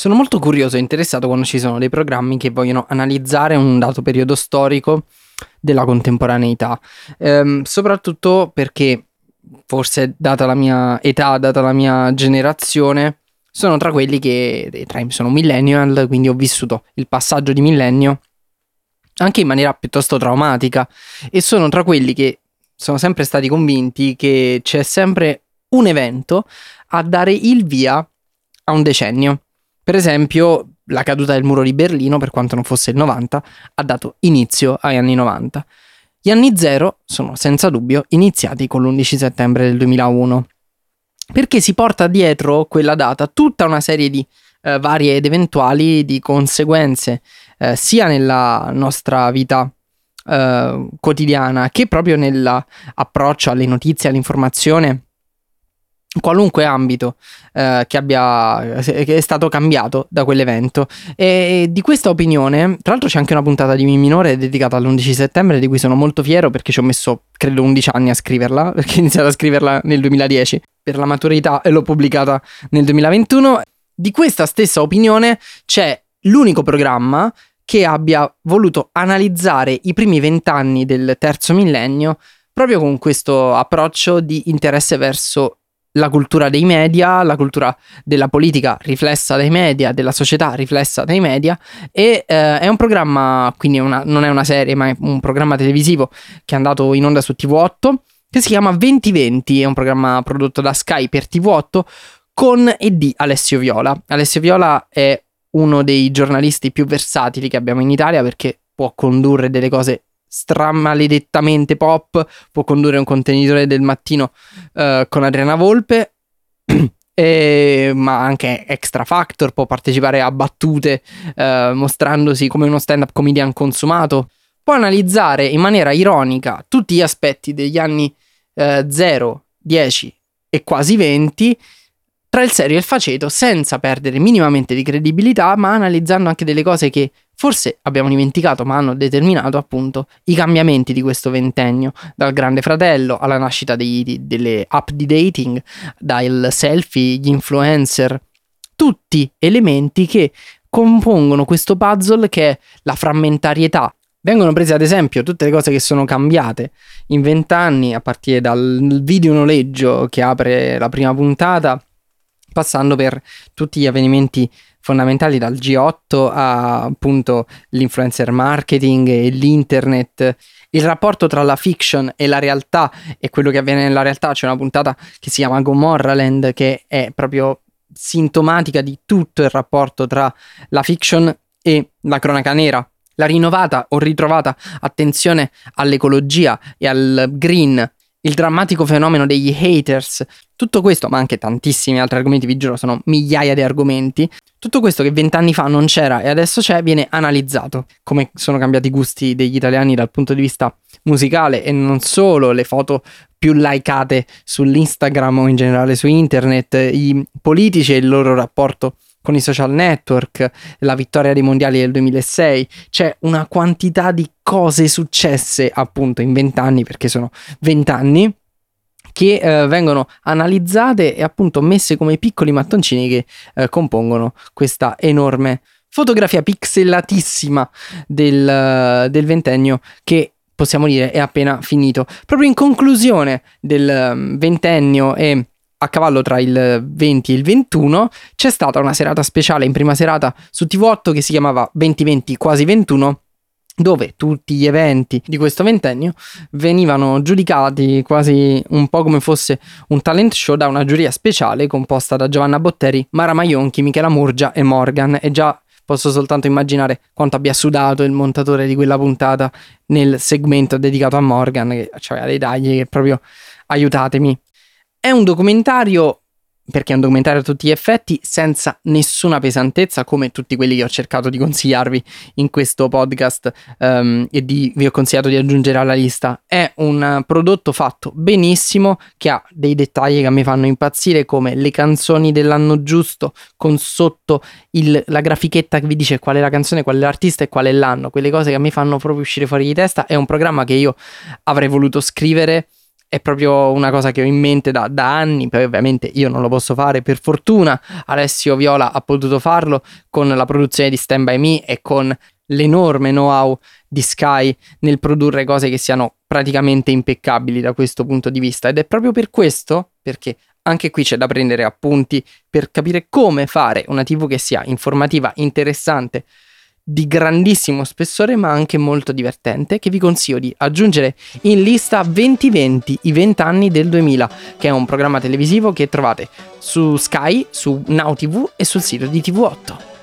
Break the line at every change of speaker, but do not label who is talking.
Sono molto curioso e interessato quando ci sono dei programmi che vogliono analizzare un dato periodo storico della contemporaneità, ehm, soprattutto perché forse data la mia età, data la mia generazione, sono tra quelli che tra, sono millennial, quindi ho vissuto il passaggio di millennio anche in maniera piuttosto traumatica e sono tra quelli che sono sempre stati convinti che c'è sempre un evento a dare il via a un decennio. Per esempio, la caduta del muro di Berlino, per quanto non fosse il 90, ha dato inizio agli anni 90. Gli anni zero sono senza dubbio iniziati con l'11 settembre del 2001 perché si porta dietro quella data tutta una serie di eh, varie ed eventuali di conseguenze eh, sia nella nostra vita eh, quotidiana che proprio nell'approccio alle notizie, all'informazione qualunque ambito eh, che, abbia, che è stato cambiato da quell'evento. E di questa opinione tra l'altro c'è anche una puntata di Mi Minore dedicata all'11 settembre di cui sono molto fiero perché ci ho messo credo 11 anni a scriverla perché ho iniziato a scriverla nel 2010 per la maturità e l'ho pubblicata nel 2021 di questa stessa opinione c'è l'unico programma che abbia voluto analizzare i primi vent'anni del terzo millennio proprio con questo approccio di interesse verso la cultura dei media, la cultura della politica riflessa dai media, della società riflessa dai media e eh, è un programma, quindi una, non è una serie ma è un programma televisivo che è andato in onda su TV8 che si chiama 2020, è un programma prodotto da Sky per TV8 con e di Alessio Viola. Alessio Viola è uno dei giornalisti più versatili che abbiamo in Italia perché può condurre delle cose stramaledettamente pop, può condurre un contenitore del mattino uh, con Adriana Volpe, e, ma anche Extra Factor, può partecipare a battute uh, mostrandosi come uno stand-up comedian consumato, può analizzare in maniera ironica tutti gli aspetti degli anni uh, 0, 10 e quasi 20 tra il serio e il faceto senza perdere minimamente di credibilità, ma analizzando anche delle cose che forse abbiamo dimenticato, ma hanno determinato appunto i cambiamenti di questo ventennio, dal grande fratello alla nascita dei, delle app di dating, dal selfie, gli influencer, tutti elementi che compongono questo puzzle che è la frammentarietà. Vengono prese ad esempio tutte le cose che sono cambiate in vent'anni, a partire dal video noleggio che apre la prima puntata passando per tutti gli avvenimenti fondamentali dal G8 a appunto l'influencer marketing e l'internet, il rapporto tra la fiction e la realtà e quello che avviene nella realtà. C'è una puntata che si chiama Gomorraland che è proprio sintomatica di tutto il rapporto tra la fiction e la cronaca nera. La rinnovata o ritrovata attenzione all'ecologia e al green il drammatico fenomeno degli haters, tutto questo, ma anche tantissimi altri argomenti, vi giuro, sono migliaia di argomenti. Tutto questo che vent'anni fa non c'era e adesso c'è, viene analizzato. Come sono cambiati i gusti degli italiani dal punto di vista musicale e non solo, le foto più likeate sull'Instagram o in generale su internet, i politici e il loro rapporto con i social network, la vittoria dei mondiali del 2006, c'è una quantità di cose successe appunto in vent'anni, perché sono vent'anni, che eh, vengono analizzate e appunto messe come piccoli mattoncini che eh, compongono questa enorme fotografia pixelatissima del, del ventennio che possiamo dire è appena finito. Proprio in conclusione del mm, ventennio e a cavallo tra il 20 e il 21 c'è stata una serata speciale in prima serata su TV8 che si chiamava 2020 quasi 21 dove tutti gli eventi di questo ventennio venivano giudicati quasi un po' come fosse un talent show da una giuria speciale composta da Giovanna Botteri, Mara Maionchi, Michela Murgia e Morgan. E già posso soltanto immaginare quanto abbia sudato il montatore di quella puntata nel segmento dedicato a Morgan che aveva dei tagli che proprio aiutatemi è un documentario perché è un documentario a tutti gli effetti senza nessuna pesantezza come tutti quelli che ho cercato di consigliarvi in questo podcast um, e di, vi ho consigliato di aggiungere alla lista. È un prodotto fatto benissimo che ha dei dettagli che mi fanno impazzire come le canzoni dell'anno giusto con sotto il, la grafichetta che vi dice qual è la canzone, qual è l'artista e qual è l'anno, quelle cose che mi fanno proprio uscire fuori di testa. È un programma che io avrei voluto scrivere è proprio una cosa che ho in mente da, da, anni, poi ovviamente io non lo posso fare, per fortuna Alessio Viola ha potuto farlo con la produzione di Stand By Me e con l'enorme know-how di Sky nel produrre cose che siano praticamente impeccabili da questo punto di vista. Ed è proprio per questo, perché anche qui c'è da prendere appunti per capire come fare una TV che sia informativa, interessante, di grandissimo spessore ma anche molto divertente che vi consiglio di aggiungere in lista 2020, i 20 anni del 2000, che è un programma televisivo che trovate su Sky, su Now TV e sul sito di TV8.